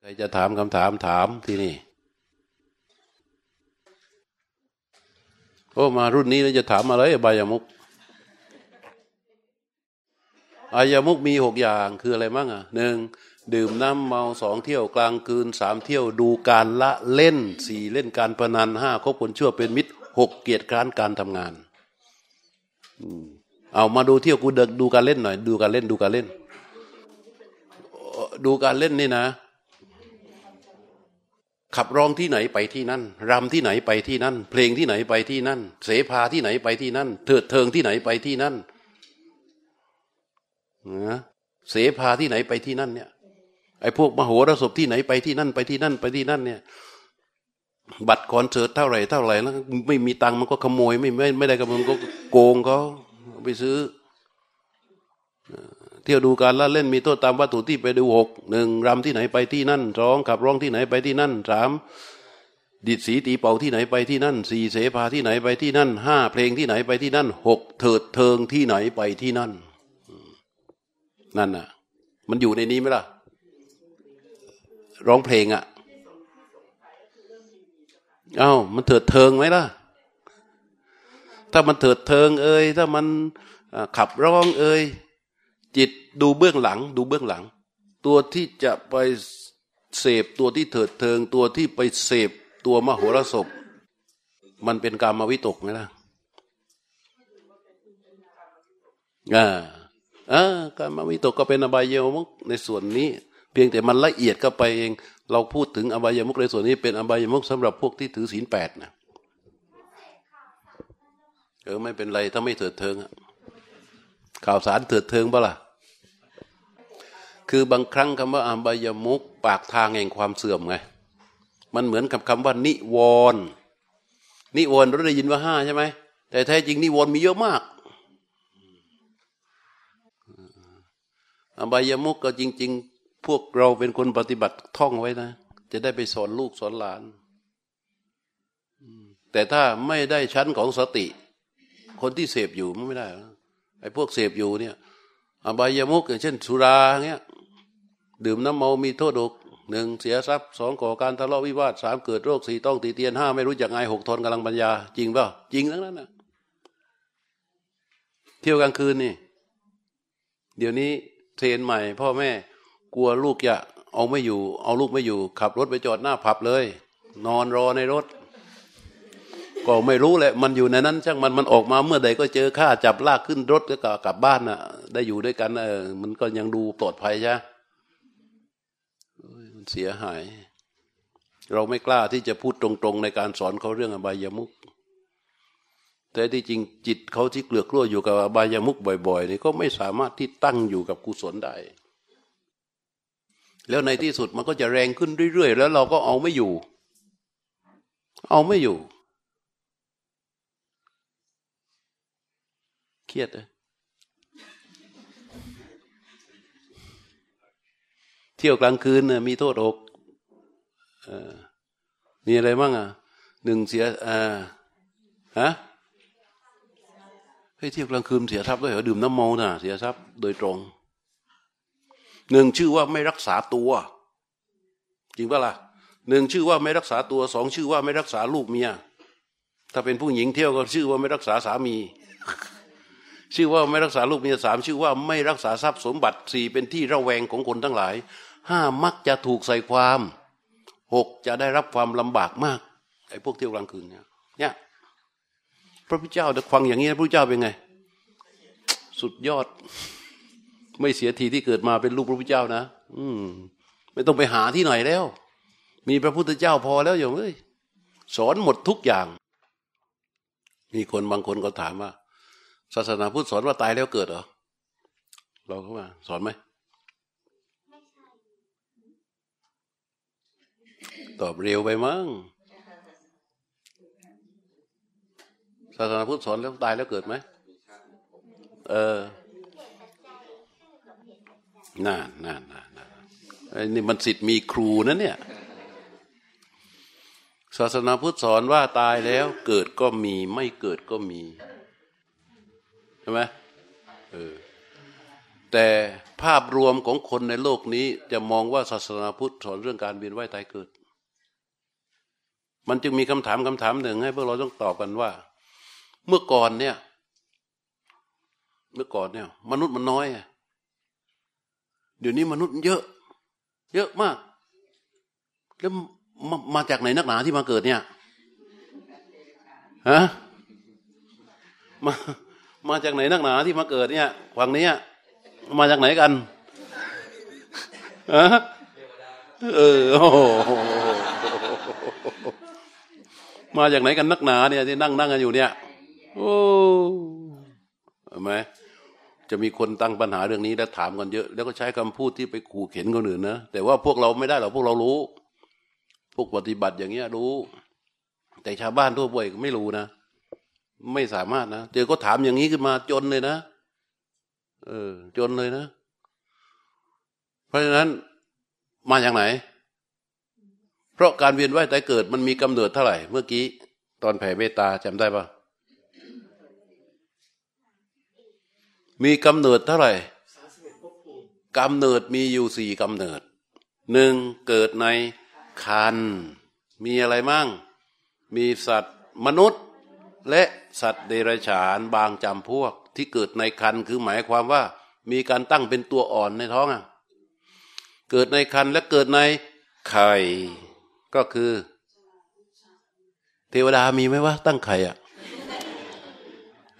ใครจะถามคำถามถามที่นี่โอ้มารุ่นนี้แล้วจะถามอะไรบายามุกอายามุกมีหกอย่างคืออะไรบ้างอะหนึ่งดื่มน้ำเมาสองเที่ยวกลางคืนสามเที่ยวดูการละเล่นสี่เล่นการพนันห้าคบคนชั่วเป็นมิตรหกเกียรติการการทำงานเอามาดูเที่ยวกูเดิกดูการเล่นหน่อย ดูการเล่นดูการเล่น ดูการเล่นนี่นะ ขับร้องที่ไหนไปที่นั่นรำที่ไหนไปที่นั่น เพลงที่ไหนไปที่นั่น เสภาที่ไหนไปที่นั่น เถิดเทิงที่ไหนไปที่นั่นนะเสภาที่ไหนไปที่นั่นเนี่ยไอ้พวกมโหรสพที่ไหนไปที่นั่นไปที่นั่นไปที่นั่นเนี่ย บัตรคอนเสิร์ตเท่าไหร่เท่าไหร่แล้วไม่มีตังค์มันก็ขโมยไม่ไม่ไม่ได้ขโมยก็โกงเขาไปซื้อ เที่ยวดูการละเล่นมีโทษตามวัตถุที่ไปดูหกหนึ่งรำที่ไหนไปที่นั่นสองขับร้องที่ไหนไปที่นั่นสามดิดสีตีเป่าที่ไหนไปที่นั่นสี่เสภาที่ไหนไปที่นั่นห้าเพลงที่ไหนไปที่นั่นหกเถิดเทิงที่ไหนไปที่นั่น นั่นน่ะ มันอยู่ในนี้ไหมล่ะ ร้องเพลงอะ เอา้า มันเถิดเทิงไหมล่ะ ถ้ามันเถิดเทิง เอ้ยถ้ามันขับร้องเอ้ย จิตดูเบื้องหลัง ดูเบื้องหลัง ตัวที่จะไปเสพตัวที่เถิดเทิง ตัวที่ไปเสพตัวมโหรสพมันเป็นกรรมวิตกไหมล่ะอ่าอ่าการมวิตกก็เป็นอบายยมุกในส่วนนี้ เพียงแต่มันละเอียดก็ไปเอง เราพูดถึงอบายมุกในส่วนนี้ เป็นอบายมุกสำหรับพวกที่ถือศีลแปดนะเออไม่เป็นไรถ้าไม่เถิดเทิง ข่าวสารเถิดเทิงปะล่ะ คือบางครั้งคำว่าอบายมุกปากทางแห่งความเสื่อมไง มันเหมือนกับคำว่า นิวรณ์นิวรณ์เราได้ยินว่าห้าใช่ไหม แต่แท้จริงนิวรณ์มีเยอะมาก อบายมุกก็จริง ๆ พวกเราเป็นคนปฏิบัติท่องไว้นะ จะได้ไปสอนลูกสอนหลาน แต่ถ้าไม่ได้ชั้นของสติ คนที่เสพอยู่ไม่ได้ ไอ้พวกเสพอยู่เนี่ยอบายมุกอย่างเช่นสุราเงี้ยดื่มน้ำเมามีโทษดกหนึ่งเสียทรัพย์สองก่อการทะเลาะวิวาทสามเกิดโรคสี่ต้องตีเตียนห้าไม่รู้จักไงหกทนกำลังปัญญา จริงเปล่าจริงทั้งนั้นนะเที่ยวกลางคืนนี่ เดี๋ยวนี้เทรนใหม่ พ่อแม่ กลัวลูกจะเอาไม่อยู่ เอาลูกไม่อยู่ ขับรถไปจอดหน้าผับเลย นอนรอในรถ ก็ไม่รู้แหละ มันอยู่ในนั้นช่างมันมันออกมาเมื่อใดก็เจอข้าจับลากขึ้นรถก็กลับบ้านน่ะ ได้อยู่ด้วยกันเออมันก็ยังดูปลอดภัยใช่มันเสียหาย เราไม่กล้าที่จะพูดตรงๆในการสอนเขาเรื่องอบายามุกแต่ที่จริงจิตเขาที่เกลือกลัวอยู่กับอบายามุกบ่อย ๆ นี่ก็ไม่สามารถที่ตั้งอยู่กับกุศลได้ แล้วในที่สุดมันก็จะแรงขึ้นเรื่อยๆ แล้วเราก็เอาไม่อยู่ เอาไม่อยู่ เครียดเลยเที่ยวกลางคืนน่ยมีโทษอกมีอะไรบ้างอะหนึ่งเสียอ่าฮะให้ยเที่ยวกลางคืนเสียทรัพย์ด้วยเหรอดื่มน้ำเมาน่ะ เสียทรัพย์โดยตรงหนึ่งชื่อว่าไม่รักษาตัว จริงปะล่ะหนึ่งชื่อว่าไม่รักษาตัวสองชื่อว่าไม่รักษาลูกเมีย ถ้าเป็นผู้หญิงเที่ยวก็ชื่อว่าไม่รักษาสามี ชื่อว่าไม่รักษาลูกเมียสามชื่อว่าไม่รักษาทรัพย์สมบัติสี่เป็นที่ระแวงของคนทั้งหลายห้ามักจะถูกใส่ความหกจะได้รับความลำบากมากไอ้พวกเที่ยวกลางคืนเนี่ยเนี่ยพระพุทธเจ้าฟังอย่างนี้พระพุทธเจ้าเป็นไง สุดยอด ไม่เสียทีที่เกิดมาเป็นลูกพระพุทธเจ้านะอืมไม่ต้องไปหาที่ไหนแล้ว มีพระพุทธเจ้าพอแล้วอย่างเอ้ยสอนหมดทุกอย่าง มีคนบางคนก็ถามว่า ศาสนาพุทธสอนว่าตายแล้วเกิดเหรอเราเข้ามาสอนไหมตอบเร็วไปมั้งศาสนาพุทธสอนแล้วตายแล้วเกิดไหมเออน่าน่าน่าน่าไอ้นี่มันสิทธิ์มีครูนะเนี่ย ศาสนาพุทธสอนว่าตายแล้วเกิดก็มี ไม่เกิดก็มี ช่ไหมเออแต่ภาพรวมของคนในโลกนี้จะมองว่าศาสนาพุทธสอนเรื่องการเวียนว่ายตายเกิด มันจึงมีคำถามคำถามหนึ่งให้พวกเราต้องตอบกันว่า เมื่อก่อนเนี่ย เมื่อก่อนเนี่ย มนุษย์มันน้อยเดี๋ยวนี้มนุษย์เยอะ เยอะมาก แล้วมามาจากไหนนักหนาที่มาเกิดเนี่ยฮะมา มาจากไหนนักหนาที่มาเกิดเนี่ยฝั่งนี้มาจากไหนกันฮะเออโอ้มาจากไหนกันนักหนาเนี่ยที่นั่งนั่งกันอยู่เนี่ย โอ้เห็นไหมจะมีคนตั้งปัญหาเรื่องนี้แล้วถามกันเยอะ แล้วก็ใช้คำพูดที่ไปขู่เข็นคนอื่นนะแต่ว่าพวกเราไม่ได้หรอกพวกเรารู้ พวกปฏิบัติอย่างเงี้ยรู้ แต่ชาวบ้านทั่วไปไม่รู้นะ ไม่สามารถนะเจอก็ถามอย่างนี้ขึ้นมาจนเลยนะเออ จนเลยนะ เพราะฉะนั้นมาจากไหน เพราะการเวียนว่ายตายเกิดมันมีกำเนิดเท่าไหร่ เมื่อกี้ ตอนแผ่เมตตาจำได้ปะมีกำเนิดเท่าไหร่กำเนิดมีอยู่สี่กำเนิดหนึ่งเกิดในคันมีอะไรมั่ง มีสัตว์มนุษย์ และสัตว์เดรัจฉานบางจำพวกที่เกิดในคันคือหมายความว่า มีการตั้งเป็นตัวอ่อนในท้องอะเกิดในคันและเกิดในไข่ ก็คือ เทวดามีไหมวะตั้งไข่อะ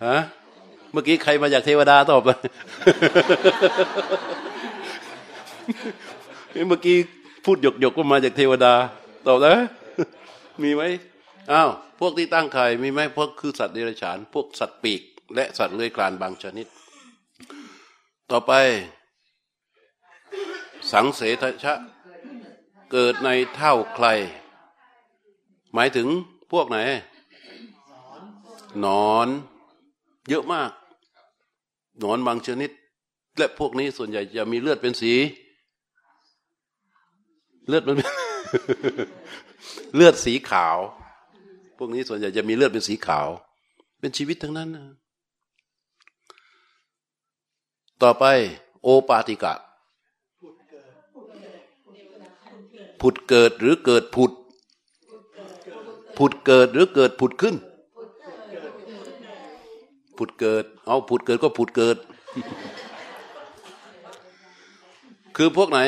ฮะเมื่อกี้ใครมาจากเทวดาตอบเลยเมื่อกี้พูดหยกหยกก็มาจากเทวดา ตอบแล้วมีไหม อ้าวพวกที่ตั้งไข่มีไหมพวกคือสัตว์เดรัจฉาน พวกสัตว์ปีก และสัตว์เลื้อยคลานบางชนิด ต่อไป สังเสทชะ เกิดในเท่าใคร หมายถึงพวกไหนนอน เยอะมากหนอนบางชนิด และพวกนี้ส่วนใหญ่จะมีเลือดเป็นสี เลือดมันเลือดสีขาว พวกนี้ส่วนใหญ่จะมีเลือดเป็นสีขาว เป็นชีวิตทั้งนั้นนะต่อไป โอปาติกะ ผุดเกิดหรือเกิดผุด ผุดเกิดหรือเกิดผุดขึ้น ผุดเกิด เอาผุดเกิดก็ผุดเกิด คือพวกไหน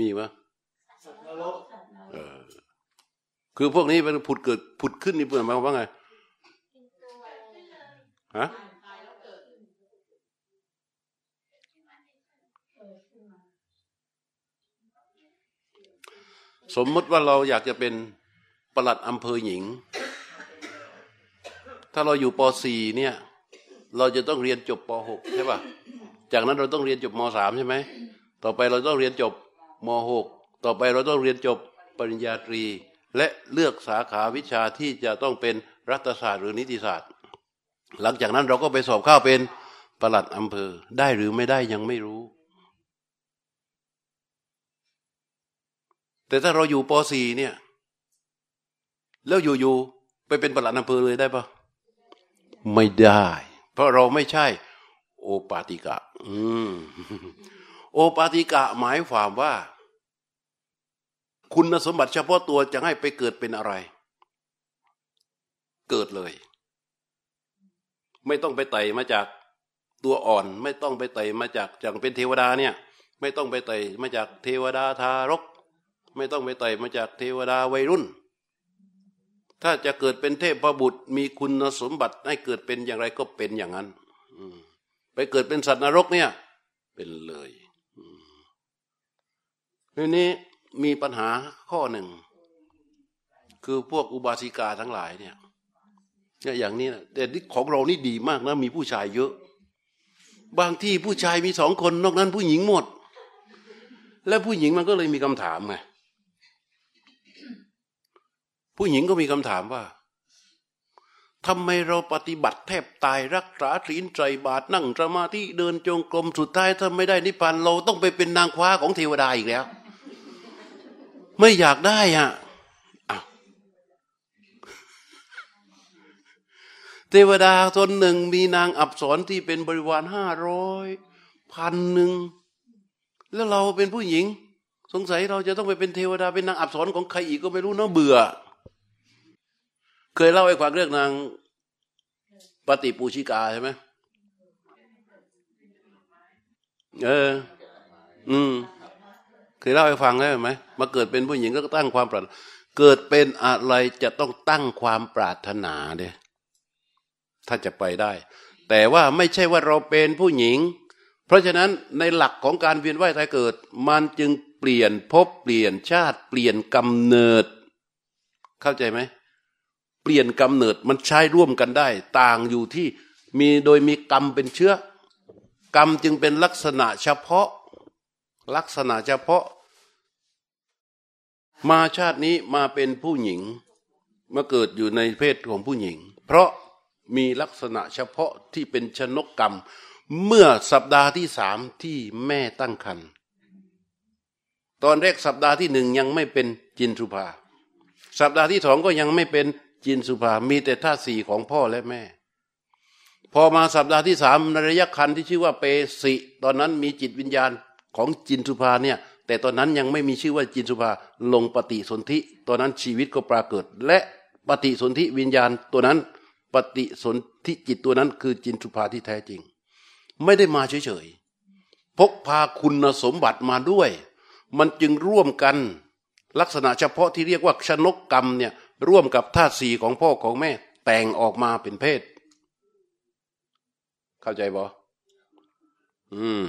มีปะเออคือพวกนี้เป็นผุดเกิดผุดขึ้นนี่เปล่าหมายความว่าไงฮะสมมติว่าเราอยากจะเป็นประหลัดอำเภอหญิง ถ้าเราอยู่ป .4 เนี่ย เราจะต้องเรียนจบป .6 ใช่ป่ะ จากนั้นเราต้องเรียนจบม .3 ใช่ไหม ต่อไปเราต้องเรียนจบ ม .6 ต่อไปเราต้องเรียนจบปริญญาตรี และเลือกสาขาวิชาที่จะต้องเป็นรัฐศาสตร์หรือนิติศาสตร์ หลังจากนั้นเราก็ไปสอบเข้าเป็นประหลัดอำเภอได้หรือไม่ได้ยังไม่รู้ แต่ถ้าเราอยู่ป .4 เนี่ย แล้วอยู่ๆไปเป็นประหลัดอำเภอเลยได้ปะไม่ได้ เพราะเราไม่ใช่ โอปาติกะ อืม โอปาติกะหมายความว่า คุณสมบัติเฉพาะตัวจะให้ไปเกิดเป็นอะไร เกิดเลย ไม่ต้องไปไต่มาจากตัวอ่อน ไม่ต้องไปไต่มาจากจากเป็นเทวดาเนี่ย ไม่ต้องไปไต่มาจากเทวดาทารก ไม่ต้องไปไต่มาจากเทวดาวัยรุ่น ถ้าจะเกิดเป็นเทพบุตรมีคุณสมบัติให้เกิดเป็นอย่างไรก็เป็นอย่างนั้นไปเกิดเป็นสัตว์นรกเนี่ย เป็นเลย ทีนี้มีปัญหาข้อหนึ่ง คือพวกอุบาสิกาทั้งหลายเนี่ยเนี่ยอย่างนี้นะแต่ของเรานี่ดีมากนะ มีผู้ชายเยอะ บางที่ผู้ชายมีสองคนนอกนั้นผู้หญิงหมด และผู้หญิงมันก็เลยมีคำถามไงผู้หญิงก็มีคำถามว่าทำไมเราปฏิบัติแทบตายรักษาศีลใจบาทนั่งสมาธิเดินจงกรมสุดท้ายถ้าไม่ได้นิพพานเราต้องไปเป็นนางคว้าของเทวดาอีกแล้ว ไม่อยากได้อะเทวดาตนหนึ่งมีนางอับสรที่เป็นบริวารห้าร้อยพันหนึ่งแล้วเราเป็นผู้หญิง สงสัยเราจะต้องไปเป็นเทวดาเป็นนางอับสรของใครอีกก็ไม่รู้เนาะเบื่อ เคยเล่าให้ฟังเรื่องนางปฏิปูชิกาใช่ไหมเออ อืม ยเล่าให้ฟังได้ไหมมาเกิดเป็นผู้หญิงก็ตั้งความปรารถนาเกิดเป็นอะไรจะต้องตั้งความปรารถนาเด้ถ้าจะไปได้ แต่ว่าไม่ใช่ว่าเราเป็นผู้หญิง เพราะฉะนั้นในหลักของการเวียนว่ายตายเกิด มันจึงเปลี่ยนภพเปลี่ยนชาติ เปลี่ยนกำเนิด เข้าใจไหมเปลี่ยนกำเนิดมันใช้ร่วมกันได้ ต่างอยู่ที่มีโดยมีกรรมเป็นเชื้อกรรมจึงเป็นลักษณะเฉพาะ ลักษณะเฉพาะ มาชาตินี้มาเป็นผู้หญิง มาเกิดอยู่ในเพศของผู้หญิง เพราะมีลักษณะเฉพาะที่เป็นชนกกรรม เมื่อสัปดาห์ที่สามที่แม่ตั้งครรภ์ตอนแรกสัปดาห์ที่หนึ่งยังไม่เป็นจินสุภา สัปดาห์ที่สองก็ยังไม่เป็นจินสุภา มีแต่ท่าสี่ของพ่อและแม่ พอมาสัปดาห์ที่สามในระยะคันที่ชื่อว่าเปสิ ตอนนั้นมีจิตวิญญาณของจินสุภาเนี่ย แต่ตอนนั้นยังไม่มีชื่อว่าจินสุภาลงปฏิสนธิตอนนั้นชีวิตก็ปรากฏ และปฏิสนธิวิญญาณตัวนั้น ปฏิสนธิจิตตัวนั้น คือจินสุภาที่แท้จริง ไม่ได้มาเฉยๆพกพาคุณสมบัติมาด้วย มันจึงร่วมกันลักษณะเฉพาะที่เรียกว่าชนกกรรมเนี่ยร่วมกับธาตุสีของพ่อของแม่ แต่งออกมาเป็นเพศ เข้าใจบ่อืม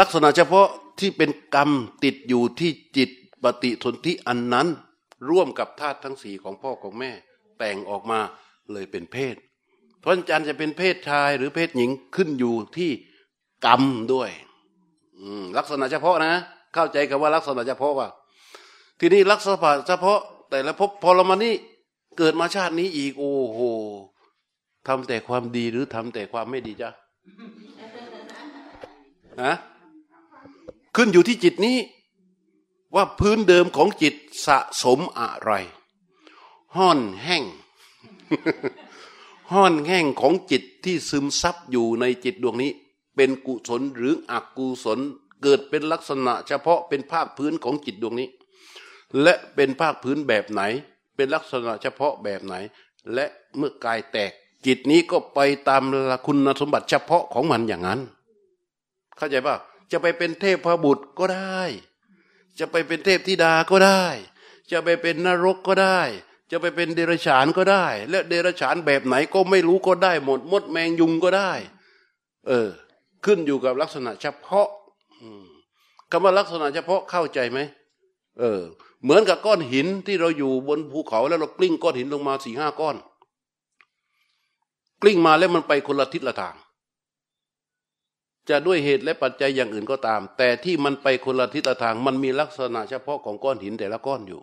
ลักษณะเฉพาะที่เป็นกรรมติดอยู่ที่จิตปฏิสนธิอันนั้น ร่วมกับธาตุทั้งสี่ของพ่อของแม่ แต่งออกมาเลยเป็นเพศ เพราะจันจะเป็นเพศชายหรือเพศหญิงขึ้นอยู่ที่กรรมด้วยลักษณะเฉพาะนะ เข้าใจกับว่าลักษณะเฉพาะว่า ทีนี้ลักษณะเฉพาะ แต่ละพบพอเรามานี่เกิดมาชาตินี้อีก โอ้โหทำแต่ความดีหรือทำแต่ความไม่ดีจ้ะฮะ ขึ้นอยู่ที่จิตนี้ ว่าพื้นเดิมของจิตสะสมอะไรห้อนแห้งห้อนแห้งของจิตที่ซึมซับอยู่ในจิตดวงนี้ เป็นกุศลหรืออกุศลเกิดเป็นลักษณะ เฉพาะเป็นภาคพื้นของจิตดวงนี้ และเป็นภาคพื้นแบบไหน เป็นลักษณะเฉพาะแบบไหน และเมื่อกายแตก จิตนี้ก็ไปตามคุณสมบัติเฉพาะของมันอย่างนั้น เข้าใจป่ะ จะไปเป็นเทพพบุตรก็ได้ จะไปเป็นเทพธิดาก็ได้ จะไปเป็นนรกก็ได้ จะไปเป็นเดรัจฉานก็ได้ และเดรัจฉานแบบไหนก็ไม่รู้ก็ได้หมดมดแมงยุงก็ได้ เออ ขึ้นอยู่กับลักษณะเฉพาะคำว่าลักษณะเฉพาะเข้าใจไหมเออ เหมือนกับก้อนหินที่เราอยู่บนภูเขาแล้วเรากลิ้งก้อนหินลงมาสี่ห้าก้อน กลิ้งมาแล้วมันไปคนละทิศละทาง จะด้วยเหตุและปัจจัยอย่างอื่นก็ตาม แต่ที่มันไปคนละทิศทางมันมีลักษณะเฉพาะของก้อนหินแต่ละก้อนอยู่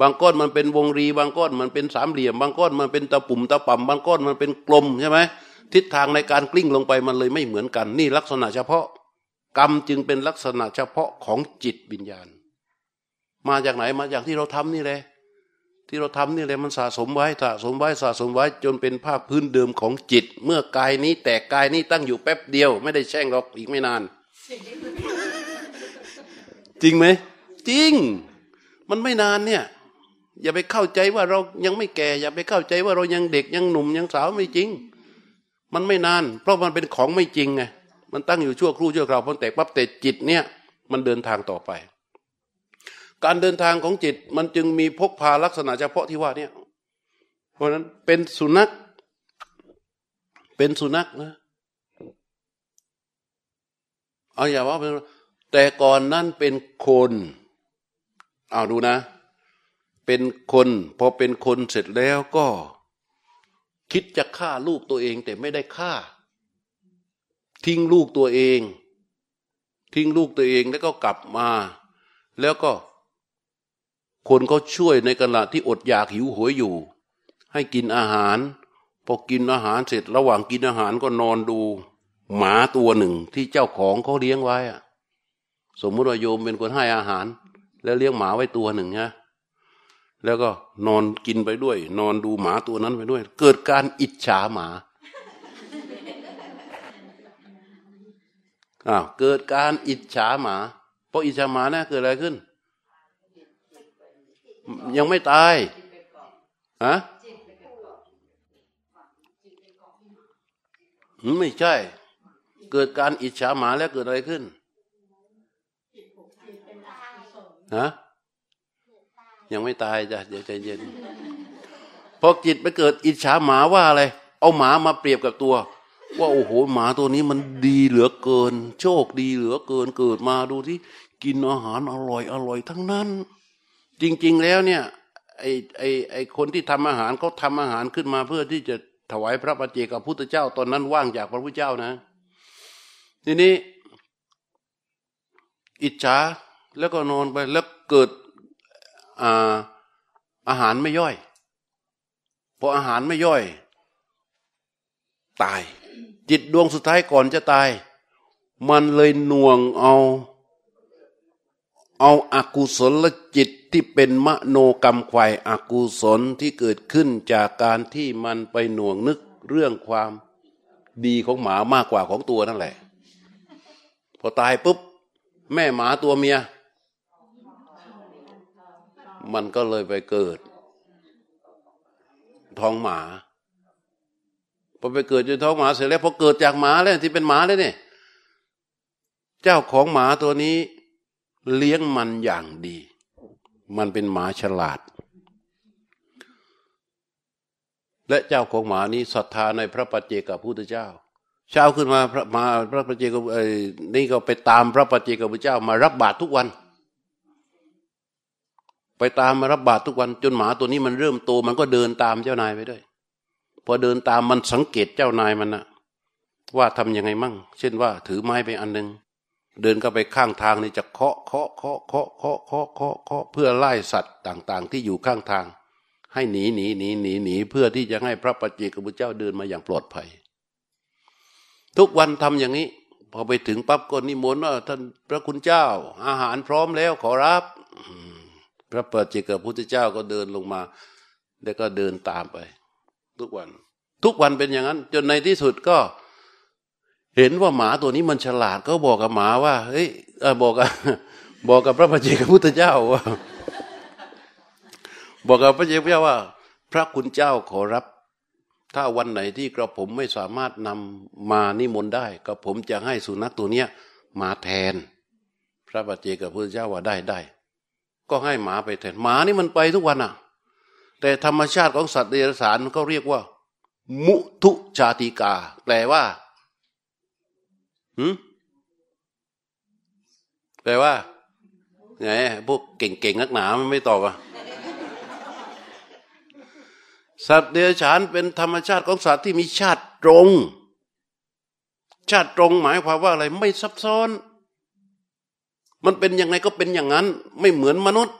บางก้อนมันเป็นวงรี บางก้อนมันเป็นสามเหลี่ยม บางก้อนมันเป็นตะปุ่มตะป่ำบางก้อนมันเป็นกลมใช่ไหมทิศทางในการกลิ้งลงไปมันเลยไม่เหมือนกัน นี่ลักษณะเฉพาะ กรรมจึงเป็นลักษณะเฉพาะของจิตวิญญาณ มาจากไหนมาจากที่เราทำนี่แหละ ที่เราทำนี่แหละมันสะสมไว้สะสมไว้สะสมไว้ จนเป็นภาคพื้นเดิมของจิต เมื่อกายนี้แตกกายนี้ตั้งอยู่แป๊บเดียว ไม่ได้แช่งหรอกอีกไม่นาน จริงไหมจริง มันไม่นานเนี่ย อย่าไปเข้าใจว่าเรายังไม่แก่ อย่าไปเข้าใจว่าเรายังเด็กยังหนุ่มยังสาวไม่จริง มันไม่นาน เพราะมันเป็นของไม่จริงไงมันตั้งอยู่ชั่วครู่ชั่วคราวพอแตกปั๊บแต่จิตเนี่ย มันเดินทางต่อไป การเดินทางของจิตมันจึงมีพกพาลักษณะเฉพาะที่ว่าเนี่ยเพราะนั้นเป็นสุนัข เป็นสุนัขนะเอาอย่าว่าเป็นแต่ก่อนนั้นเป็นคนเอาดูนะ เป็นคนพอเป็นคนเสร็จแล้วก็ คิดจะฆ่าลูกตัวเองแต่ไม่ได้ฆ่า ทิ้งลูกตัวเอง ทิ้งลูกตัวเองแล้วก็กลับมา แล้วก็ คนเขาช่วยในขณะที่อดอยากหิวโหยอยู่ ให้กินอาหาร พอกินอาหารเสร็จระหว่างกินอาหารก็นอนดู หมาตัวหนึ่งที่เจ้าของเขาเลี้ยงไว้อะสมมติว่าโยมเป็นคนให้อาหาร แล้วเลี้ยงหมาไว้ตัวหนึ่งนะแล้วก็นอนกินไปด้วย นอนดูหมาตัวนั้นไปด้วย เกิดการอิจฉาหมาอ้าวเกิดการอิจฉาหมาเพราะอิจฉาหมานี่ยเกิดอะไรขึ้น ยังไม่ตายฮะไม่ใช่ เกิดการอิจฉาหมาแล้วเกิดอะไรขึ้นฮะยังไม่ตายจ้ะเดี๋ยวใจเย็นพอจิตไปเกิดอิจฉาหมาว่าอะไร เอาหมามาเปรียบกับตัว ว่าโอ้โหหมาตัวนี้มันดีเหลือเกิน โชคดีเหลือเกินเกิดมาดูที่กินอาหารอร่อยอร่อยทั้งนั้น จริง ๆ แล้วเนี่ยไอไอไอคนที่ทำอาหารเขาทาอาหารขึ้นมาเพื่อที่จะถวายพระปัจเจกับพุทธเจ้าตอนนั้นว่างจากพระพุทธเจ้านะ ทีนี้ อิจฉาแล้วก็นอนไปแล้วเกิดอาอาหารไม่ย่อยพออาหารไม่ย่อย ตาย จิตดวงสุดท้ายก่อนจะตาย มันเลยน่วงเอา เอาอากุศลจิตที่เป็นมโนกรรมควายอากุศลที่เกิดขึ้นจากการที่มันไปหน่วงนึกเรื่องความดีของหมามากกว่าของตัวนั่นแหละ พอตายปุ๊บ แม่หมาตัวเมีย มันก็เลยไปเกิด ท้องหมาพอไปเกิดในท้องหมาเสร็จแล้วพอเกิดจากหมาแล้วที่เป็นหมาแล้วเนี่ย เจ้าของหมาตัวนี้ เลี้ยงมันอย่างดี มันเป็นหมาฉลาด และเจ้าของหมานี้ศรัทธาในพระปัจเจกพุทธเจ้า เช้าขึ้นมาพระมาพระปัจเจกนี่ก็ไปตามพระปัจเจกพุทธเจ้ามารับบาตรทุกวัน ไปตามมารับบาตรทุกวันจนหมาตัวนี้มันเริ่มโตมันก็เดินตามเจ้านายไปด้วยพอเดินตามมันสังเกตเจ้านายมันนะว่าทํำยังไงมั่ง เช่นว่า ถือไม้ไปอันหนึ่ง เดินก็ไปข้างทางนี่จะเคาะเคาะเคาะเคาะเคาะเคาะเคาะเคาะเพื่อไล่สัตว์ต่างๆ ที่อยู่ข้างทาง ให้หนีหนีหนีหนีหนีเพื่อที่จะให้พระปัจเจกพุทธเจ้าเดินมาอย่างปลอดภัย ทุกวันทำอย่างนี้ พอไปถึงปั๊บก็นิมนต์ว่าท่านพระคุณเจ้า อาหารพร้อมแล้วขอรับพระปัจเจกพุทธเจ้าก็เดินลงมา แล้วก็เดินตามไป ทุกวัน ทุกวันเป็นอย่างนั้น จนในที่สุดก็ เห็นว่าหมาตัวนี้มันฉลาดก็บอกกับหมาว่า เฮ้ยบอกกับบอกกับพระปัจเจกพุทธเจ้าว่า บอกกับพระเจ้าว่า พระคุณเจ้าขอรับ ถ้าวันไหนที่กระผมไม่สามารถนำมานิมนต์ได้กระผมจะให้สุนัขตัวเนี้ยมาแทน พระปัจเจกพุทธเจ้าว่าได้ได้ก็ให้หมาไปแทนหมานี่มันไปทุกวันอะ แต่ธรรมชาติของสัตว์เดรัจฉานเขาเรียกว่า มุทุชาติกา แปลว่า หืมแปลว่าไงพวกเก่งๆนักหนามันไม่ตอบอะสัตว์เดรัจฉานเป็นธรรมชาติของสัตว์ที่มีชาติตรง ชาติตรงหมายความว่าอะไรไม่ซับซ้อน มันเป็นยังไงก็เป็นอย่างนั้น ไม่เหมือนมนุษย์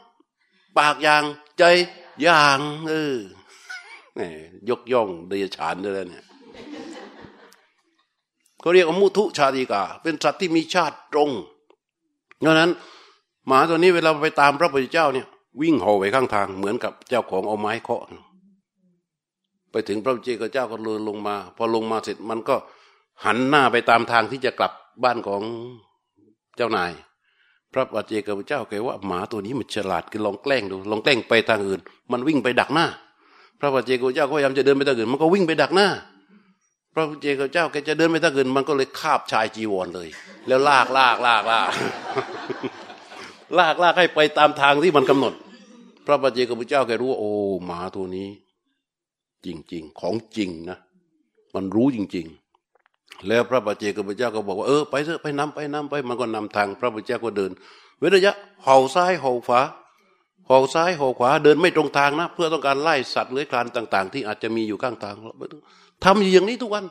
ปากอย่างใจอย่าง เออแหมยกย่องเดชฉานด้วยเนี่ย เขาเรียกว่ามุทุชาติกา เป็นสัตว์ที่มีชาติตรงเพราะนั้นหมาตัวนี้เวลาไปตามพระพุทธเจ้าเนี่ย วิ่งห่อไปข้างทางเหมือนกับเจ้าของเอาไม้เคาะไปถึงพระเจ้าเจ้าก็เดินลงมา พอลงมาเสร็จมันก็หันหน้าไปตามทางที่จะกลับบ้านของเจ้านาย พระปัจเจกพระเจ้าแกว่าหมาตัวนี้มันฉลาดก็ลองแกล้งดู ลองแกล้งไปทางอื่น มันวิ่งไปดักหน้า พระปัจเจกพระเจ้าก็พยายามจะเดินไปทางอื่น มันก็วิ่งไปดักหน้า พระปัจเจกพระเจ้าแกจะเดินไปทางอื่นมันก็เลยคาบชายจีวรเลย แล้วลากลากลากลากลากลากให้ไปตามทางที่มันกำหนด พระปัจเจกพระเจ้าแกรู้ว่าโอ้หมาตัวนี้ จริง ๆ ของจริงนะมันรู้จริง ๆ แล้วพระปัจเจกพุทธเจ้าก็บอกว่าเออไปเถอะไปนำไปนำไป มันก็นำทาง พระพุทธเจ้าก็เดิน เว้นระยะเห่าซ้ายเห่าขวาห่าซ้ายห่าขวาเดินไม่ตรงทางนะ เพื่อต้องการไล่สัตว์เลื้อยคลานต่าง ๆ ที่อาจจะมีอยู่ข้างทาง ทำอย่างนี้ทุกวัน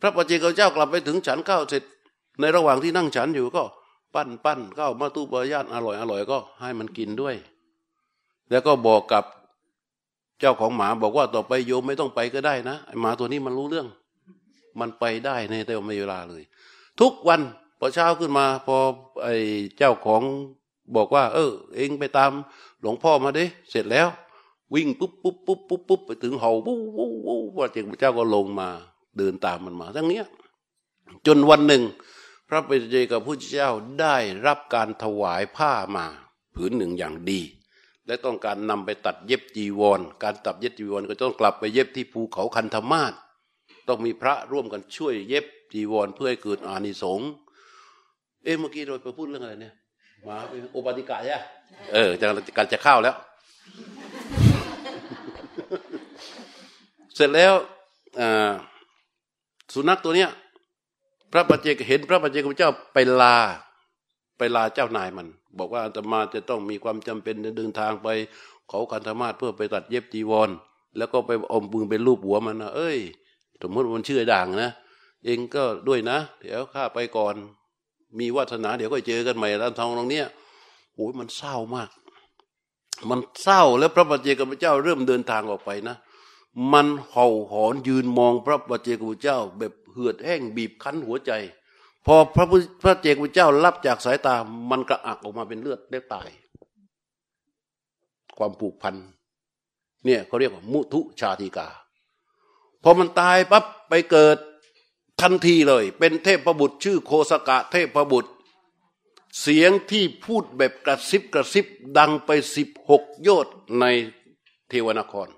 พระปัจเจกเจ้ากลับไปถึงฉันข้าวเสร็จ ในระหว่างที่นั่งฉันอยู่ก็ ปั้นปั้นข้าวมาตู้ปยาตอร่อยอร่อยก็ให้มันกินด้วย แล้วก็บอกกับเจ้าของหมาบอกว่าต่อไปโยมไม่ต้องไปก็ได้นะหมาตัวนี้มันรู้เรื่อง มันไปได้ในแต่ไม่เวลาเลย ทุกวันพอเช้าขึ้นมาพอไอ้เจ้าของบอกว่า เออ เองไปตามหลวงพ่อมาดิเสร็จแล้ว วิ่งปุ๊บปุ๊บปุ๊บปุ๊บปุ๊บไปถึงเห่าปุ๊บปุ๊บปุ๊บพระเจ้าเจ้าก็ลงมาเดินตามมันมา ทั้งเนี้ย จนวันหนึ่ง พระปิเจกับพระเจ้าได้รับการถวายผ้ามา ผืนหนึ่งอย่างดี และต้องการนำไปตัดเย็บจีวร การตัดเย็บจีวรก็ต้องกลับไปเย็บที่ภูเขาคันธมาศต้องมีพระร่วมกันช่วยเย็บจีวรเพื่อให้เกิดอานิสงส์เอ๊ะเมื่อกี้เราไปพูดเรื่องอะไรเนี่ยมาอุปติกะใช่เออจะการจะเข้าแล้ว เสร็จแล้วสุนัขตัวเนี้ย พระปัจเจกเห็นพระปัจเจกพระเจ้าไปลา ไปลาเจ้านายมัน บอกว่าอาตมาจะต้องมีความจำเป็นเดินทางไปเขาคันธมาศเพื่อไปตัดเย็บจีวร แล้วก็ไปอมมือเป็นรูปหัวมันนะเอ้ย สมมติมันชื่อด่างนะเองก็ด้วยนะ เดี๋ยวข้าไปก่อน มีวาสนาเดี๋ยวก็เจอกันใหม่ร้านทองตรงเนี้ยโอ้ยมันเศร้ามาก มันเศร้าแล้วพระบัจเจกพระเจ้าเริ่มเดินทางออกไปนะ มันเห่าหอนยืนมองพระบัจเจกพระเจ้า แบบเหือดแห้งบีบคั้นหัวใจ พอพระพระเจกพระเจ้ารับจากสายตา มันกระอักออกมาเป็นเลือดได้ตาย ความผูกพัน เนี่ยเขาเรียกว่ามุทุชาติกา พอมันตายปั๊บไปเกิดทันทีเลย เป็นเทพประบุตรชื่อโคสกะเทพบุตร เสียงที่พูดแบบกระซิบกระซิบดังไปสิบหกโยชน์ในเทวนคร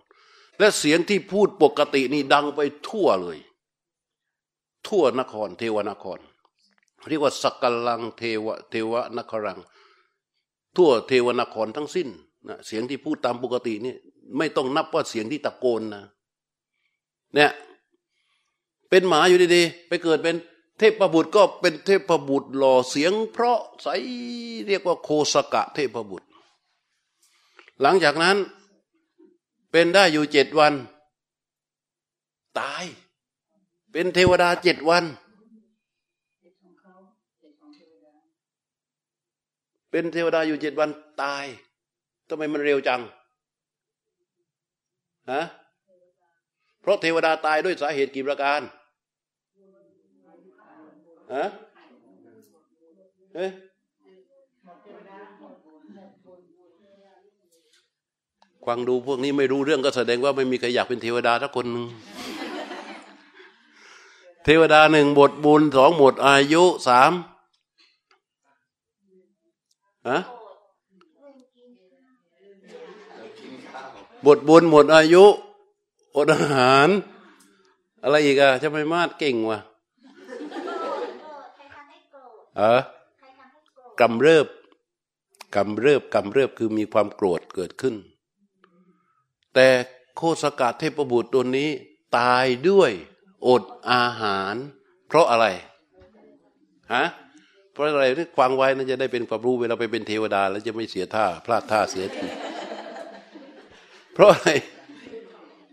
และเสียงที่พูดปกตินี่ดังไปทั่วเลย ทั่วนคร เทวนคร เรียกว่าสักลังเทวเทวนครัง ทั่วเทวนครทั้งสิ้นนะเสียงที่พูดตามปกตินี่ไม่ต้องนับว่าเสียงที่ตะโกนนะเนี่ยเป็นหมาอยู่ดีๆ ไปเกิดเป็นเทพบุตรก็เป็นเทพบุตรหล่อเสียง เพราะใสเรียกว่าโคสกะเทพบุตร หลังจากนั้น เป็นได้อยู่เจ็ดวัน ตาย เป็นเทวดาเจ็ดวัน เป็นเทวดาอยู่เจ็ดวันตายทำไมมันเร็วจังฮะเพราะเทวดาตายด้วยสาเหตุกี่ประการฮะเอ๊ะ ฟังดูพวกนี้ไม่รู้เรื่องก็แสดงว่าไม่มีใครอยากเป็นเทวดาทักคนหนึ่งเทวดาหนึ่งบทบุญสองหมดอายุสามฮะบทบุญหมดอายุอดอาหาร อะไรอีกอะจะไม่มาดเก่งวะเออกำเริบกำเริบกำเริบคือมีความโกรธเกิดขึ้น แต่โคสกาเทพบุตรตัวนี้ ตายด้วยอดอาหาร เพราะอะไรฮะเพราะอะไรที่ฟังไว้น่าจะได้เป็นความรู้เวลาไปเป็นเทวดา แล้วจะไม่เสียท่า พลาดท่าเสียทีเพราะอะไร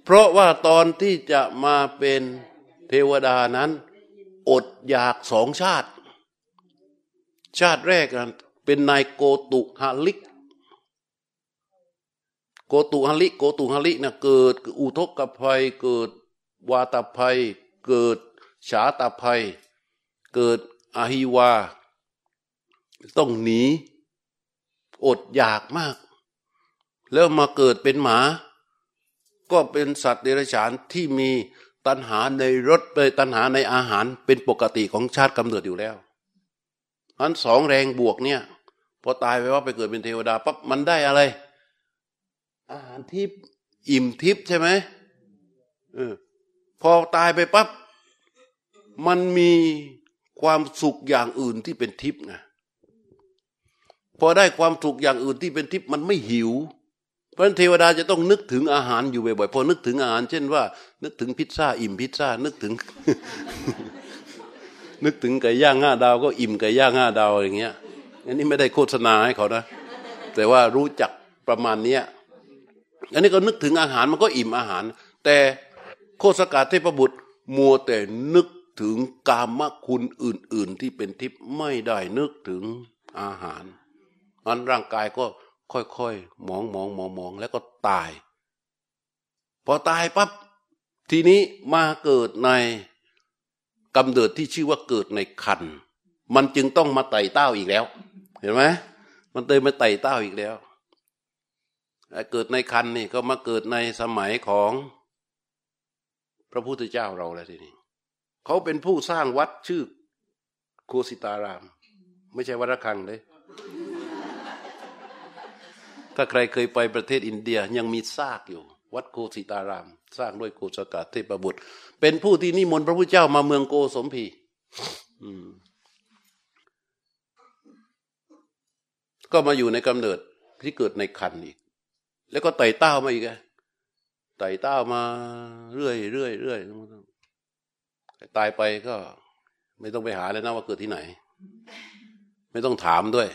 เพราะว่าตอนที่จะมาเป็นเทวดานั้น อดอยากสองชาติ ชาติแรกเป็นนายโกตุฮาลิก โกตุฮลิโกตุฮลิเนะเกิดอุทกภัย เกิดวาตภัย เกิดฉาตภัย เกิดอาหิวา ต้องหนี อดอยากมาก แล้วมาเกิดเป็นหมา ก็เป็นสัตว์เดรัจฉานที่มีตัณหาในรสเลยตัณหาในอาหารเป็นปกติของชาติกำเนิดอยู่แล้วอันสองแรงบวกเนี่ย พอตายไปว่าไปเกิดเป็นเทวดาปั๊บมันได้อะไร อาหารทิพย์อิ่มทิพย์ใช่ไหมเออพอตายไปปั๊บมันมีความสุขอย่างอื่นที่เป็นทิพย์ไงพอได้ความสุขอย่างอื่นที่เป็นทิพย์มันไม่หิว เพราะเทวดาจะต้องนึกถึงอาหารอยู่บ่อยๆพอนึกถึงอาหาร เช่นว่า นึกถึงพิซซ่าอิ่มพิซซ่านึกถึง นึกถึงไก่ย่างห้าดาว ก็อิ่มไก่ย่างห้าดาวอย่างเงี้ยอันนี้ไม่ได้โฆษณาให้เขานะ แต่ว่ารู้จักประมาณเนี้ย อันนี้ก็นึกถึงอาหารมันก็อิ่มอาหาร แต่โคสกาเทพบุตรมัวแต่นึกถึงกามคุณอื่น ๆ ที่เป็นทิพย์ไม่ได้นึกถึงอาหารอันร่างกายก็ค่อยๆมองมองมองมองแล้วก็ตาย พอตายปั๊บทีนี้มาเกิดในกำเนิดที่ชื่อว่าเกิดในคันมันจึงต้องมาไต่เต้าอีกแล้ว เห็นไหมมันเติมมาไต่เต้าอีกแล้ว เกิดในคันนี่ก็มาเกิดในสมัยของพระพุทธเจ้าเราแล้วทีนี้เขาเป็นผู้สร้างวัดชื่อโคสิตาราม ไม่ใช่วัดระฆังเลย ถ้าใครเคยไปประเทศอินเดียยังมีซากอยู่ วัดโคสิตาราม สร้างด้วยโกศกาเทพบุตร เป็นผู้ที่นิมนต์พระพุทธเจ้ามาเมืองโกสมพีก็มาอยู่ในกำเนิดที่เกิดในคันอีก แล้วก็ไต่เต้ามาอีกไต่เต้ามาเรื่อยเรื่อยเรื่อยตายไปก็ ไม่ต้องไปหาเลยนะว่าเกิดที่ไหน ไม่ต้องถามด้วย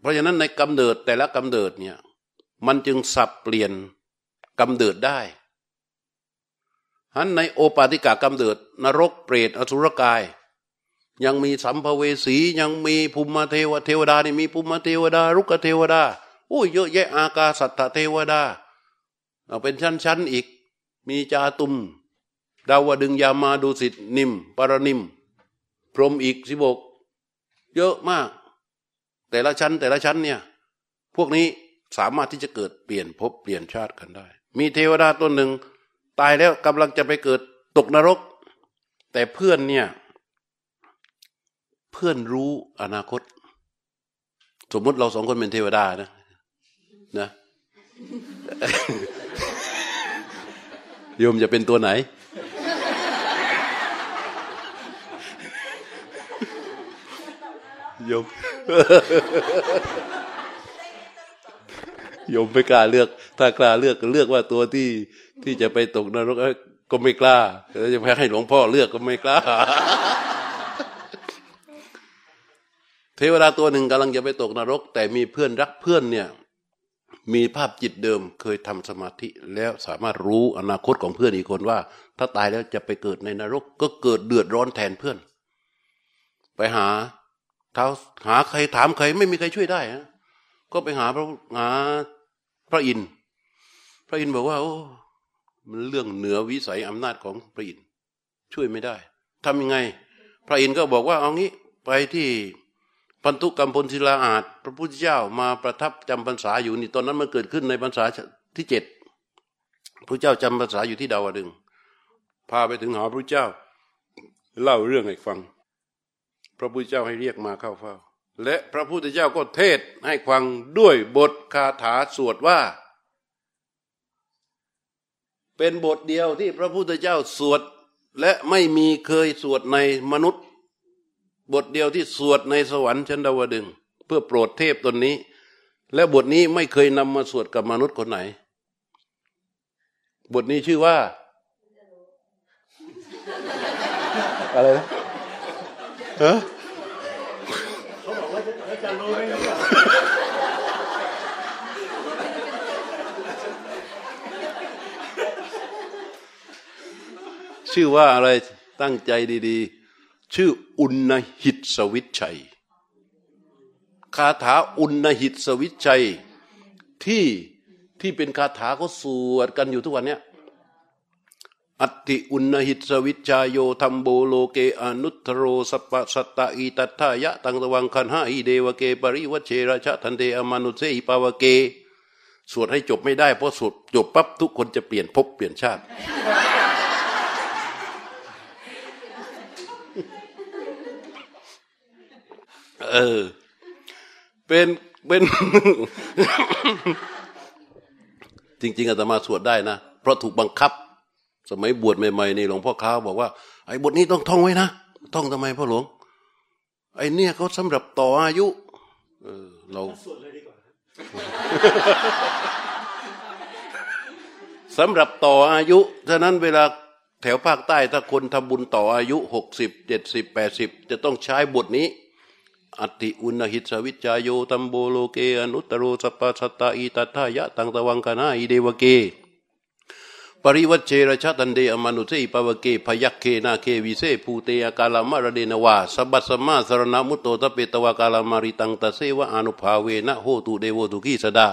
เพราะฉะนั้นในกำเนิดแต่ละกำเนิดเนี่ย มันจึงสับเปลี่ยนกำเนิดได้ฮันในโอปาติกากำเนิด นรกเปรตอสุรกาย ยังมีสัมภเวสียังมีภูมิเทวเทวดานี่มีภูมิเทวดา รุกเทวดาโอ้ยเยอะแยะอากาสัตตเทวดาเอาเป็นชั้นๆอีก มีจาตุมดาวดึงยามาดูสิทนิมปรนิม พรมอีกสิบก เยอะมาก แต่ละชั้น แต่ละชั้นเนี่ย พวกนี้สามารถที่จะเกิดเปลี่ยนภพเปลี่ยนชาติกันได้ มีเทวดาตัวหนึ่ง ตายแล้วกำลังจะไปเกิดตกนรก แต่เพื่อนเนี่ย เพื่อนรู้อนาคต สมมติเราสองคนเป็นเทวดานะ นะโยมจะเป็นตัวไหน โยมโยมไม่กล้าเลือก ถ้ากล้าเลือกก็เลือกว่าตัวที่ที่จะไปตกนรกก็ไม่กล้าแล้วจะให้หลวงพ่อเลือกก็ไม่กล้า เทวดาตัวหนึ่งกำลังจะไปตกนรก แต่มีเพื่อนรักเพื่อนเนี่ยมีภาพจิตเดิมเคยทำสมาธิแล้วสามารถรู้อนาคตของเพื่อนอีกคนว่า ถ้าตายแล้วจะไปเกิดในนรก ก็เกิดเดือดร้อนแทนเพื่อน ไปหาเท้าหาใครถามใครไม่มีใครช่วยได้ฮะก็ไปหาพระหาพระอินทร์พระอินทร์บอกว่า โอ้มันเรื่องเหนือวิสัยอำนาจของพระอินทร์ช่วยไม่ได้ทำยังไง พระอินทร์ก็บอกว่าเอางี้ไปที่ พันธุกรรมพลศิลาอาจพระพุทธเจ้ามาประทับจำพรรษาอยู่นี่ตอนนั้นมันเกิดขึ้นในพรรษาที่เจ็ดพระเจ้าจำพรรษาอยู่ที่ดาวดึงพาไปถึงหาพระเจ้า เล่าเรื่องให้ฟัง พระพุทธเจ้าให้เรียกมาเข้าเฝ้า และพระพุทธเจ้าก็เทศให้ฟังด้วยบทคาถาสวดว่า เป็นบทเดียวที่พระพุทธเจ้าสวดและไม่มีเคยสวดในมนุษย์ บทเดียวที่สวดในสวรรค์ชั้นดาวดึง เพื่อโปรดเทพตนนี้ และบทนี้ไม่เคยนำมาสวดกับมนุษย์คนไหน บทนี้ชื่อว่า อะไรนะฮะชื่อว่าอะไรตั้งใจดี ๆ ชื่ออุณหิสสวิชัย คาถาอุณหิสสวิชัย ที่ที่เป็นคาถาเขาสวดกันอยู่ทุกวันเนี้ยอัติอุณหิตสวิชายโยธรรมโบโลเกอนุตโรสปะสัตตอีตัทายะตังตวังคันหาอีเดวเกปริวัเชราชะทันเดอมานุเซอิปาวเก สวดให้จบไม่ได้เพราะสวดจบปั๊บทุกคนจะเปลี่ยนภพเปลี่ยนชาติ เออ เป็นเป็นจริง ๆอาตมาสวดได้นะ เพราะถูกบังคับ สมัยบวชใหม่ๆนี่หลวงพ่อค้าบอกว่าไอ้บทนี้ต้องท่องไว้นะท่องทำไมพ่อหลวง ไอ้เนี่ยเขาสำหรับต่ออายุ เออ เราสำหรับต่ออายุฉะนั้นเวลาแถวภาคใต้ถ้าคนทำบุญต่ออายุหกสิบเจ็ดสิบแปดสิบจะต้องใช้บทนี้ อติอุณหิตสวิจายโยตัมโบโลเกอนุตโรสปัสตาอิตัทายะตังตวังคณาอิเดวเก ปริวัชเชรชาตันเดอมนุเสปวเกพยักเคนาเควิเศภูเตอกาลามารเดนวาสบัสมาสรณมุตโตตเปตวากาลามาริตังตเสวะอนุภาเวนะโหตุเดโวตุกีสดา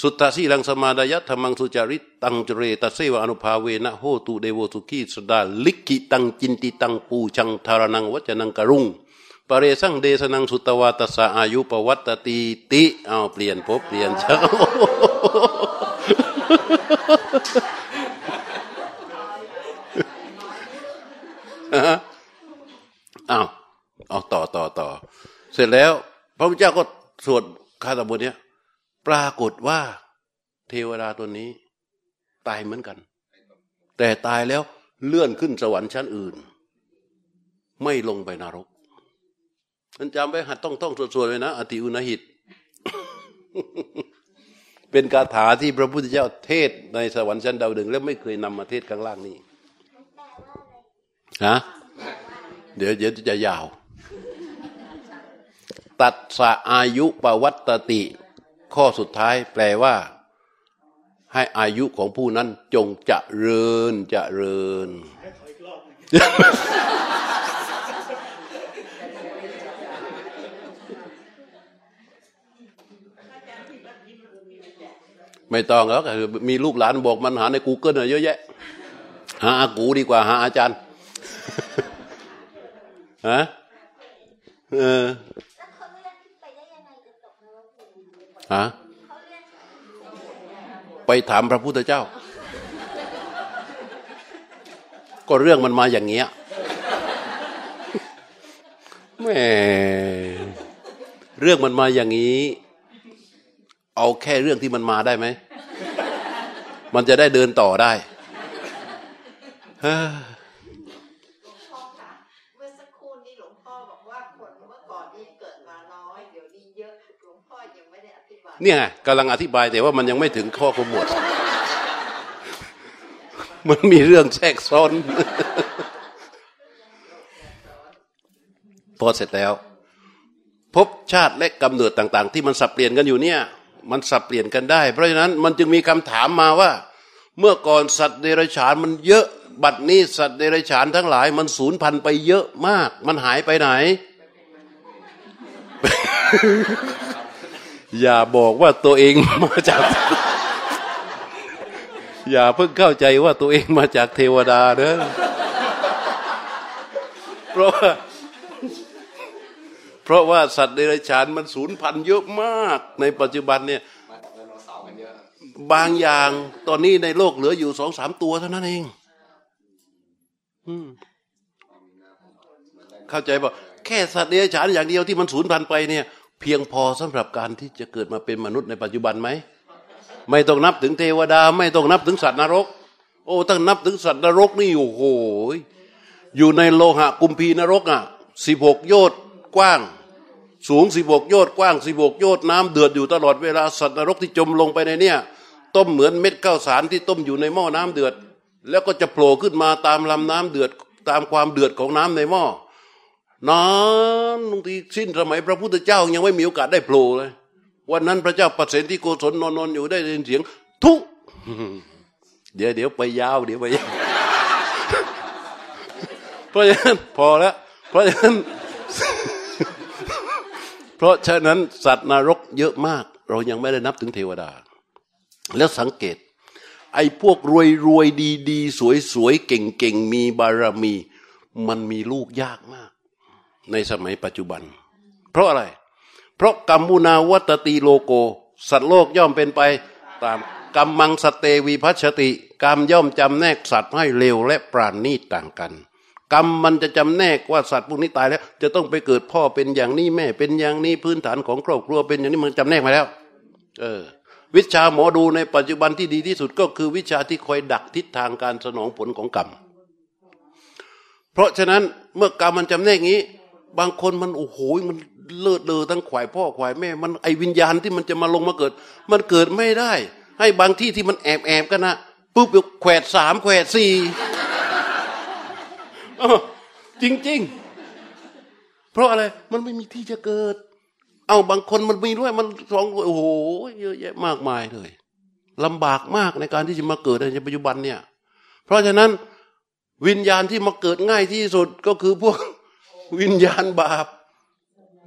สุตตาสีลังสมาดายะธรรมังสุจาริตตังจเรตเสวะอนุภาเวนะโหตุเดโวตุกีสดาลิกิตังจินติตังปูชังธารนังวัจนังกรุง ปเรสังเดสนังสุตวาตสะอายุปวัตติติเอาเปลี่ยนพบเปลี่ยนเช้าอ้าเอาต่อต่อต่อ เสร็จแล้ว พระพุทธเจ้าก็สวดคาถาบทนี้ยปรากฏว่า เทวดาตัวนี้ ตายเหมือนกัน แต่ตายแล้วเลื่อนขึ้นสวรรค์ชั้นอื่น ไม่ลงไปนรก มันจำไว้หัดต้องต้องสวดๆไว้นะอติอุณหิต เป็นคาถาที่พระพุทธเจ้าเทศในสวรรค์ชั้นดาวดึง แล้วไม่เคยนำมาเทศข้างล่างนี่ฮะเดี๋ยวเดี๋ยวจะยาว ตัดสะอายุปวัตติ ข้อสุดท้ายแปลว่า ให้อายุของผู้นั้นจงจะเริญจะเริญ ไม่ต้องแล้วมีลูกหลานบอกมันหาใน Google เยอะแยะ หาอากูดีกว่าหาอาจารย์ฮะเออฮะไปถามพระพุทธเจ้า ก็เรื่องมันมาอย่างเงี้ยแม่เรื่องมันมาอย่างนี้ เอาแค่เรื่องที่มันมาได้ไหม มันจะได้เดินต่อได้เนี่ยกำลังอธิบายแต่ว่ามันยังไม่ถึงข้อขมวด มันมีเรื่องแทรกซ้อน พอเสร็จแล้ว พบชาติและกำเนิดต่าง ๆ ที่มันสับเปลี่ยนกันอยู่เนี่ย มันสับเปลี่ยนกันได้ เพราะฉะนั้นมันจึงมีคำถามมาว่า เมื่อก่อนสัตว์เดรัจฉานมันเยอะ บัดนี้สัตว์เดรัจฉานทั้งหลาย มันสูญพันธุ์ไปเยอะมาก มันหายไปไหน อย่าบอกว่าตัวเองมาจากอย่าเพิ่งเข้าใจว่าตัวเองมาจากเทวดาเนอะเพราะว่า เพราะว่าสัตว์เดรัจฉานมันสูญพันธุ์เยอะมาก ในปัจจุบันเนี่ยบางอย่างตอนนี้ในโลกเหลืออยู่สองสามตัวเท่านั้นเองเข้าใจป่ะแค่สัตว์เดรัจฉานอย่างเดียวที่มันสูญพันธุ์ไปเนี่ย เพียงพอสำหรับการที่จะเกิดมาเป็นมนุษย์ในปัจจุบันไหมไม่ต้องนับถึงเทวดา ไม่ต้องนับถึงสัตว์นรก โอ้ตั้งนับถึงสัตว์นรกนี่โอ้โหอยู่ในโลหะกุมพีนรกอะสิบหกโยชน์กว้าง สูงสิบกโยชน์กว้างสิบกโยชน์น้ำเดือดอยู่ตลอดเวลาสัตว์นรกที่จมลงไปในเนี่ย ต้มเหมือนเม็ดข้าวสารที่ต้มอยู่ในหม้อน้ำเดือด แล้วก็จะโผล่ขึ้นมาตามลำน้ำเดือดตามความเดือดของน้ำในหม้อนานบางทีสิ้นสมัยพระพุทธเจ้ายังไม่มีโอกาสได้โผล่เลย วันนั้นพระเจ้าปเสนที่โกศลนอนนอนอยู่ได้ยินเสียง ทุเดี๋ยวเดี๋ยวไปยาวเดี๋ยวไปยาวเพราะฉะนั้นพอแล้วเพราะฉะนั้น เพราะฉะนั้นสัตว์นรกเยอะมาก เรายังไม่ได้นับถึงเทวดา แล้วสังเกต ไอ้พวกรวยรวยดีดีสวยสวยเก่งเก่งมีบารมี มันมีลูกยากมาก ในสมัยปัจจุบัน เพราะอะไร เพราะกรรมุนาวัตติโลโก สัตว์โลกย่อมเป็นไปตามกรรมังสเตวีพัชติ กรรมย่อมจำแนกสัตว์ให้เร็วและปราณีตต่างกัน กรรมมันจะจำแนกว่าสัตว์พวกนี้ตายแล้ว จะต้องไปเกิดพ่อเป็นอย่างนี้แม่ เป็นอย่างนี้พื้นฐานของครอบครัวเป็นอย่างนี้มันจำแนกมาแล้ว เออ วิชาหมอดูในปัจจุบันที่ดีที่สุดก็คือวิชาที่คอยดักทิศทางการสนองผลของกรรม เพราะฉะนั้นเมื่อกรรมมันจำแนกงี้ บางคนมันโอ้โหมันเลิศเลอทั้งขวายพ่อขวายแม่ มันไอวิญญาณที่มันจะมาลงมาเกิด มันเกิดไม่ได้ ให้บางที่ที่มันแอบแอบกันนะปุ๊บแขวดสามแขวดสี่ จริงจริงเพราะอะไร มันไม่มีที่จะเกิด เอาบางคนมันมีด้วย มันสองโอ้โหเยอะแยะมากมายเลยลำบากมากในการที่จะมาเกิดในปัจจุบันเนี่ย เพราะฉะนั้น วิญญาณที่มาเกิดง่ายที่สุดก็คือพวกวิญญาณบาป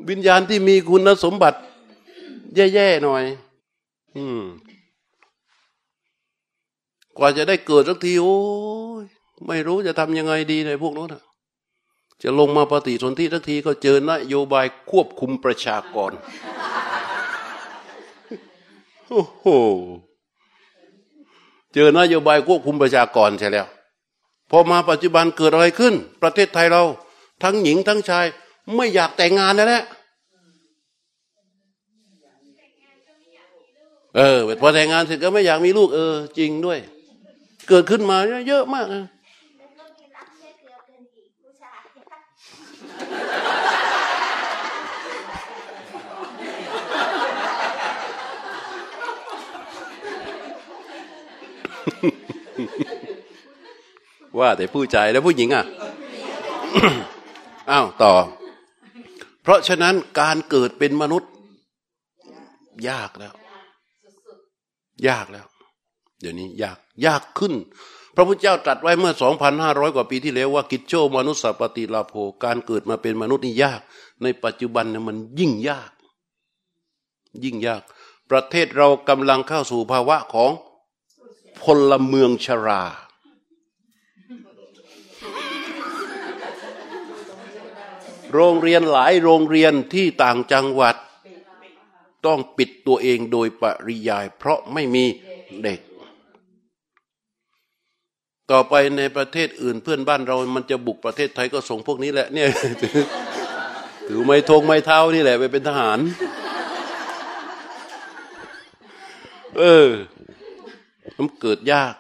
วิญญาณที่มีคุณสมบัติ แย่ๆหน่อย อืม กว่าจะได้เกิดสักทีโอ้ ไม่รู้จะทำยังไงดีในพวกนั้นจะลงมาปฏิสนธิทักทีก็เจอนโยบายควบคุมประชากรโอ้โหเจอนโยบายควบคุมประชากรใช่แล้วพอมาปัจจุบันเกิดอะไรขึ้น ประเทศไทยเรา ทั้งหญิงทั้งชาย ไม่อยากแต่งงานแล้วแหละเออพอแต่งงานเสร็จก็ไม่อยากมีลูกเออ จริงด้วย เกิดขึ้นมาเยอะมาก ว่าแต่ผู้ชายแล้วผู้หญิงอะอ้าวต่อ เพราะฉะนั้นการเกิดเป็นมนุษย์ ยากแล้ว ยากแล้ว เดี๋ยวนี้ ยากยากขึ้น พระพุทธเจ้าตรัสไว้เมื่อสองพันห้าร้อยกว่าปีที่แล้วว่ากิจโชมนุษย์สัปติลาโภการเกิดมาเป็นมนุษย์นี่ยาก ในปัจจุบันเนี่ยมันยิ่งยาก ยิ่งยาก ประเทศเรากำลังเข้าสู่ภาวะของ พลเมืองชรา โรงเรียนหลายโรงเรียนที่ต่างจังหวัด ต้องปิดตัวเองโดยปริยาย เพราะไม่มีเด็ก ต่อไปในประเทศอื่นเพื่อนบ้านเรา มันจะบุกประเทศไทยก็ส่งพวกนี้แหละเนี่ยถือไม้ทงไม้เท้านี่แหละไปเป็นทหาร เออ มันเกิดยาก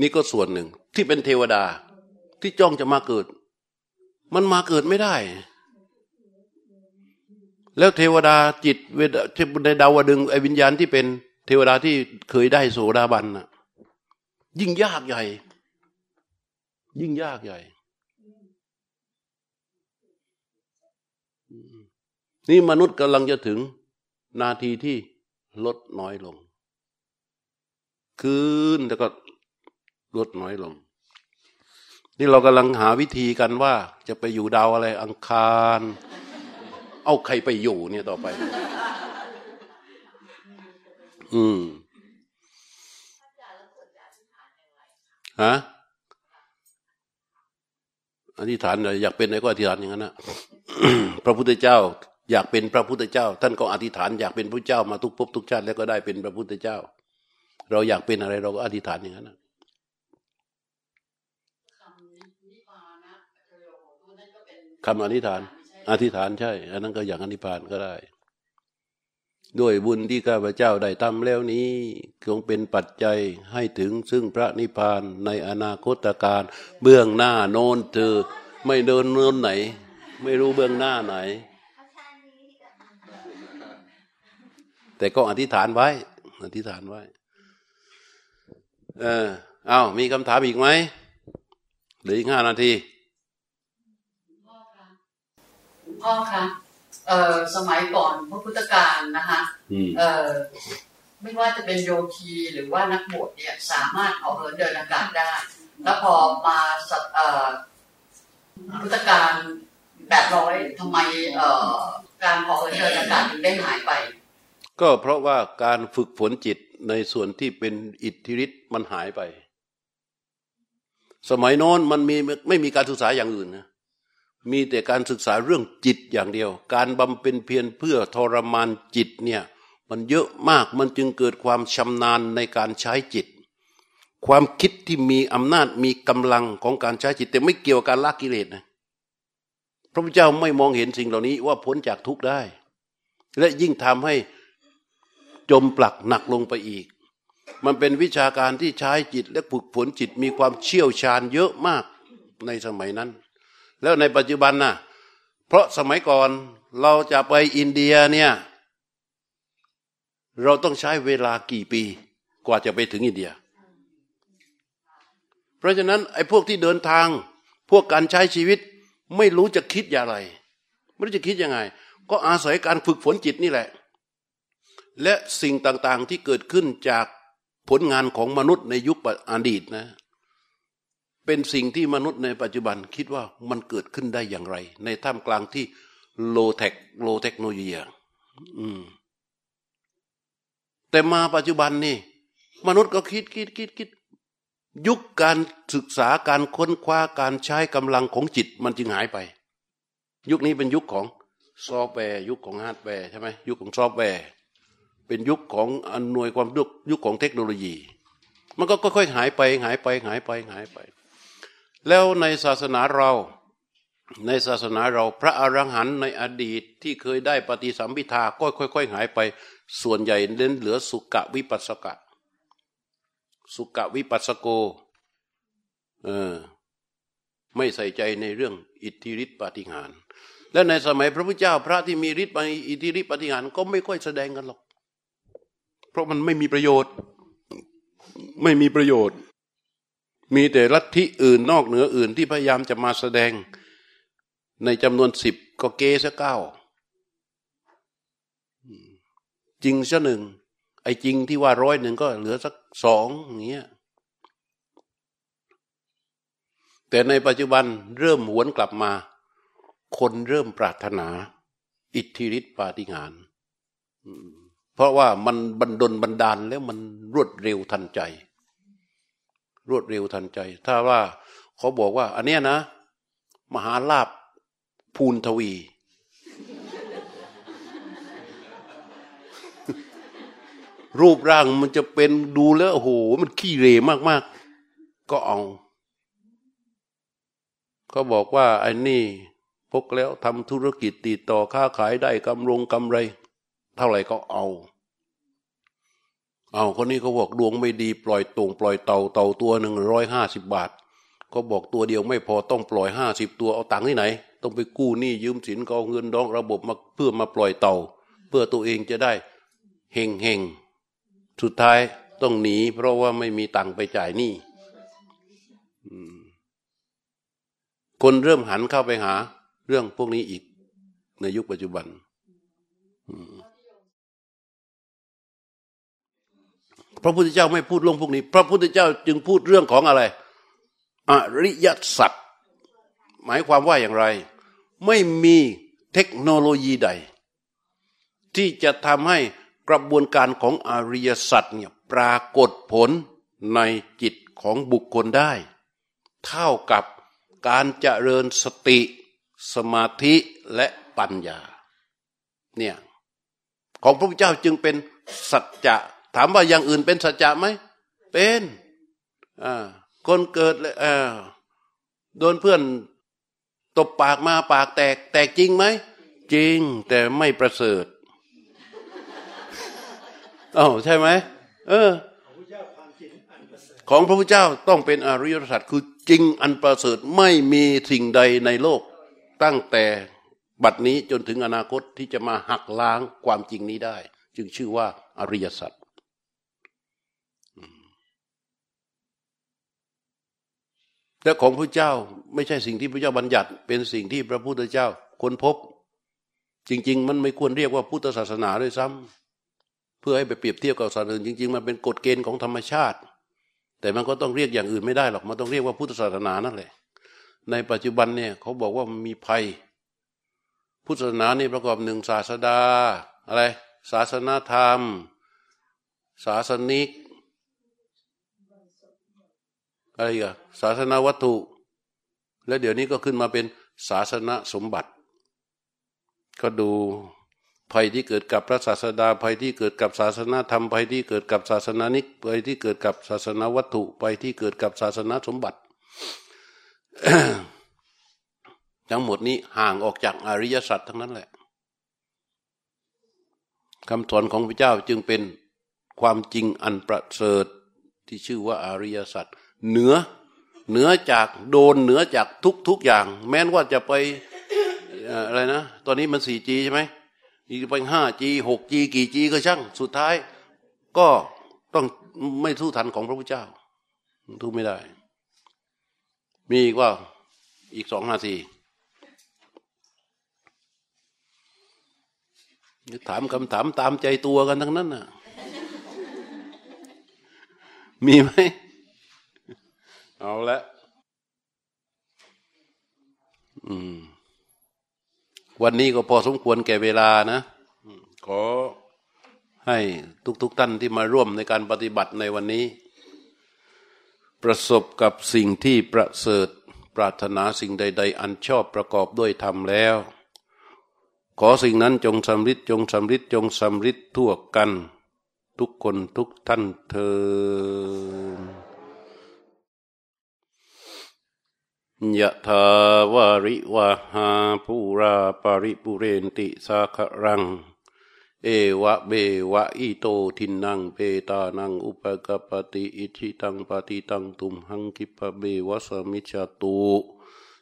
นี่ก็ส่วนหนึ่ง ที่เป็นเทวดา ที่จ้องจะมาเกิด มันมาเกิดไม่ได้ แล้วเทวดาจิตเวดในดาวดึงไอวิญญาณที่เป็นเทวดาที่เคยได้โสดาบันน่ะ ยิ่งยากใหญ่ ยิ่งยากใหญ่ นี่มนุษย์กำลังจะถึงนาทีที่ลดน้อยลง คืนแล้วก็ลดน้อยลง นี่เรากำลังหาวิธีกันว่า จะไปอยู่ดาวอะไรอังคาร เอาใครไปอยู่เนี่ยต่อไป อืมฮะอธิษฐานอยากเป็นอะไรก็อธิษฐานอย่างนั้นนะพระพุทธเจ้า อยากเป็นพระพุทธเจ้า ท่านก็อธิษฐานอยากเป็นพระเจ้ามาทุกภพทุกชาติแล้วก็ได้เป็นพระพุทธเจ้า เราอยากเป็นอะไรเราก็อธิษฐานอย่างนั้นคำอธิษฐาน อธิษฐานใช่ อันนั้นก็อย่างอธิพานก็ได้ ด้วยบุญที่ข้าพเจ้าได้ทำแล้วนี้คงเป็นปัจจัยให้ถึงซึ่งพระนิพพานในอนาคตการเบื้องหน้าโน้นเธอไม่เดินโน้นไหน ไม่รู้เบื้องหน้าไหน แต่ก็อธิษฐานไว้ อธิษฐานไว้ เออเอามีคำถามอีกไหมหรืออีกห้านาทีพ่อคะพ่อคะเอ่อสมัยก่อนพระพุทธการนะคะเอ่อไม่ว่าจะเป็นโยคีหรือว่านักบวชเนี่ย สามารถเอาเหินเดินอากาศได้ แล้วพอมาสัตเอ่อพุทธการแปดร้อยทำไมเอ่อการพอเหินเดินอากาศถึงได้หายไป ก็เพราะว่าการฝึกฝนจิตในส่วนที่เป็นอิทธิฤทธิ์มันหายไป สมัยโน้นมันมีไม่มีการศึกษาอย่างอื่นนะมีแต่การศึกษาเรื่องจิตอย่างเดียว การบำเพ็ญเพียรเพื่อทรมานจิตเนี่ยมันเยอะมากมันจึงเกิดความชำนาญในการใช้จิต ความคิดที่มีอำนาจมีกำลังของการใช้จิต แต่ไม่เกี่ยวกับการละกิเลสนะพระพุทธเจ้าไม่มองเห็นสิ่งเหล่านี้ว่าพ้นจากทุกข์ได้ และยิ่งทำให้ จมปลักหนักลงไปอีก มันเป็นวิชาการที่ใช้จิตและฝึกฝนจิตมีความเชี่ยวชาญเยอะมากในสมัยนั้น แล้วในปัจจุบันน่ะ เพราะสมัยก่อนเราจะไปอินเดียเนี่ย เราต้องใช้เวลากี่ปี กว่าจะไปถึงอินเดีย เพราะฉะนั้นไอ้พวกที่เดินทาง พวกการใช้ชีวิตไม่รู้จะคิดอย่างไร ไม่รู้จะคิดยังไง ก็อาศัยการฝึกฝนจิตนี่แหละ และสิ่งต่างๆที่เกิดขึ้นจากผลงานของมนุษย์ในยุคอดีตนะ เป็นสิ่งที่มนุษย์ในปัจจุบันคิดว่ามันเกิดขึ้นได้อย่างไร ในท่ามกลางที่โลเทคโลเทคโนโลยีอืมแต่มาปัจจุบันนี่ มนุษย์ก็คิดคิดคิดคิดยุคการศึกษาการค้นคว้าการใช้กำลังของจิตมันจึงหายไป ยุคนี้เป็นยุคของซอฟต์แวร์ ยุคของฮาร์ดแวร์ใช่ไหมยุคของซอฟต์แวร์ เป็นยุคของอำนวยความยุคยุคของเทคโนโลยี มันก็ค่อยๆหายไปหายไปหายไปหายไป แล้วในศาสนาเรา ในศาสนาเราพระอรหันต์ในอดีตที่เคยได้ปฏิสัมพิทาก็ค่อยๆหายไป ส่วนใหญ่เน้นเหลือสุกะวิปัสสกะ สุกะวิปัสสโกเออไม่ใส่ใจในเรื่องอิทธิฤทธิปฏิหารและในสมัยพระพุทธเจ้าพระที่มีฤทธิ์ปอิทธิฤทธิปฏิหารก็ไม่ค่อยแสดงกันหรอก เพราะมันไม่มีประโยชน์ ไม่มีประโยชน์ มีแต่ลัทธิอื่นนอกเหนืออื่นที่พยายามจะมาแสดง ในจำนวนสิบก็เกซะเก้าจริงซะหนึ่งไอ้จริงที่ว่าร้อยหนึ่งก็เหลือสักสองอย่างเงี้ยแต่ในปัจจุบันเริ่มหวนกลับมา คนเริ่มปรารถนา อิทธิฤทธิปาฏิหาริย์ เพราะว่ามันบันดลบันดาลแล้วมันรวดเร็วทันใจ รวดเร็วทันใจ ถ้าว่าเขาบอกว่า อันเนี้ยนะ มหาลาภภูนทวี รูปร่างมันจะเป็นดูแล้วโอ้โหมันขี้เรมากๆ ก็เอาเขาบอกว่าไอ้นี่พกแล้วทำธุรกิจติดต่อค้าขายได้กำรงกำไร เท่าไหร่ก็เอา เอาคนนี้เขาบอกดวงไม่ดีปล่อยตรงปล่อยเต่าเต่าตัวหนึ่งร้อยห้าสิบบาทเขาบอกตัวเดียวไม่พอต้องปล่อยห้าสิบตัวเอาตังค์ที่ไหน ต้องไปกู้หนี้ยืมสินก็เองเงินดองระบบมาเพื่อมาปล่อยเต่า เพื่อตัวเองจะได้เฮงเฮงสุดท้ายต้องหนี เพราะว่าไม่มีตังค์ไปจ่ายหนี้คนเริ่มหันเข้าไปหา เรื่องพวกนี้อีกในยุคปัจจุบัน พระพุทธเจ้าไม่พูดเรื่องพวกนี้ พระพุทธเจ้าจึงพูดเรื่องของอะไร อริยสัจหมายความว่าอย่างไร ไม่มีเทคโนโลยีใด ที่จะทำให้กระบวนการของอริยสัจเนี่ยปรากฏผลในจิตของบุคคลได้ เท่ากับการเจริญสติ สมาธิและปัญญาเนี่ยของพระพุทธเจ้าจึงเป็นสัจจะ ถามว่าอย่างอื่นเป็นสัจจะไหม เป็นอ่าคนเกิดเลยอ่าโดนเพื่อนตบปากมาปากแตก แตกจริงไหม จริงแต่ไม่ประเสริฐอ้าวใช่ไหมเออ ของพระพุทธเจ้าต้องเป็นอริยสัจคือจริงอันประเสริฐไม่มีสิ่งใดในโลก ตั้งแต่บัดนี้จนถึงอนาคตที่จะมาหักล้างความจริงนี้ได้ จึงชื่อว่าอริยสัจ และของพระเจ้าไม่ใช่สิ่งที่พระเจ้าบัญญัติ เป็นสิ่งที่พระพุทธเจ้าค้นพบ จริง ๆ มันไม่ควรเรียกว่าพุทธศาสนาด้วยซ้ำเพื่อให้ไปเปรียบเทียบกับศาสนาอื่นจริง ๆ มันเป็นกฎเกณฑ์ของธรรมชาติ แต่มันก็ต้องเรียกอย่างอื่นไม่ได้หรอกมันต้องเรียกว่าพุทธศาสนานั่นแหละ ในปัจจุบันเนี่ยเขาบอกว่ามีภัย พุทธศาสนานี่ประกอบหนึ่งศาสดาอะไรศาสนาธรรม ศาสนิก อะไรอะศาสนาวัตถุ และเดี๋ยวนี้ก็ขึ้นมาเป็นศาสนาสมบัติ ก็ดูภัยที่เกิดกับพระศาสดาภัยที่เกิดกับศาสนาธรรมภัยที่เกิดกับศาสนานิกภัยที่เกิดกับศาสนาวัตถุภัยที่เกิดกับศาสนาสมบัติ ทั้งหมดนี้ห่างออกจากอริยสัจทั้งนั้นแหละคำสอนของพระเจ้าจึงเป็นความจริงอันประเสริฐที่ชื่อว่าอริยสัจ เหนือเหนือจากโดนเหนือจากทุกทุกอย่าง แม้นว่าจะไปอะไรนะ ตอนนี้มันสี่จีใช่ไหมอีกไปห้าจีหกจีกี่จีก็ช่าง สุดท้าย ก็ต้องไม่สู้ทันของพระพุทธเจ้าทู้ไม่ได้ มีอีกว่าอีกสองนาทีถามคำถามตามใจตัวกันทั้งนั้นน่ะ มีไหม เอาละอืม วันนี้ก็พอสมควรแก่เวลานะขอให้ทุกๆทท่านที่มาร่วมในการปฏิบัติในวันนี้ ประสบกับสิ่งที่ประเสริฐปรารถนาสิ่งใด ๆ อันชอบประกอบด้วยธรรมแล้ว ขอสิ่งนั้นจงสำริดจงสำริดจงสำริดทั่วกัน ทุกคนทุกท่านเธอ ยะทาวาริวาหาปูราปริปุเรนติสาครัง เอวะเบวะอิโตทินังเปตานังอุปกปติอิทิตังปฏิตังตุมหังกิปะเบวะสมิจตุ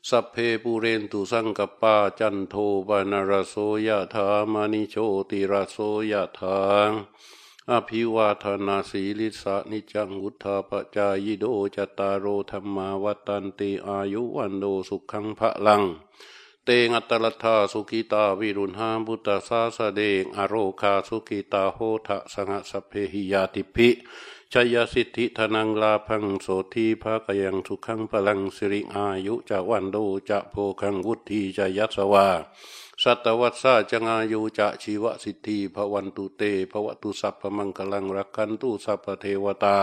สัพเพปุเรนตุสังกปาจันโทปนารโสยะธามณิโชติรโสยะธา อภิวาทนาสีลิสานิจังวุธาปจายโดจตารโรธรรมาวัตันติอายุวันโดสุขังพระลัง เตงัตลทาสุกิตาวิรุณหาบุตสาสเดงอโรคาสุกิตาโหทะสังสเพหิยาติภิชยสิทธิธนังลาพังโสทีภะกยังสุขังพลังสิริอายุจะวันโดจะโพคังวุธีจะยัสวา สัตวัสสะจังอายุจะชีวสิทธิภวันตุเตภวตุสัพพมังคลังรักขันตุสัพพเทวตา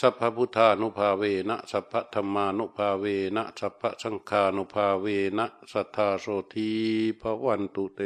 สัพพพุทธานุภาเวนะสัพพธรรมานุภาเวนะสัพพสังฆานุภาเวนะสัทธาโสธีภวันตุเต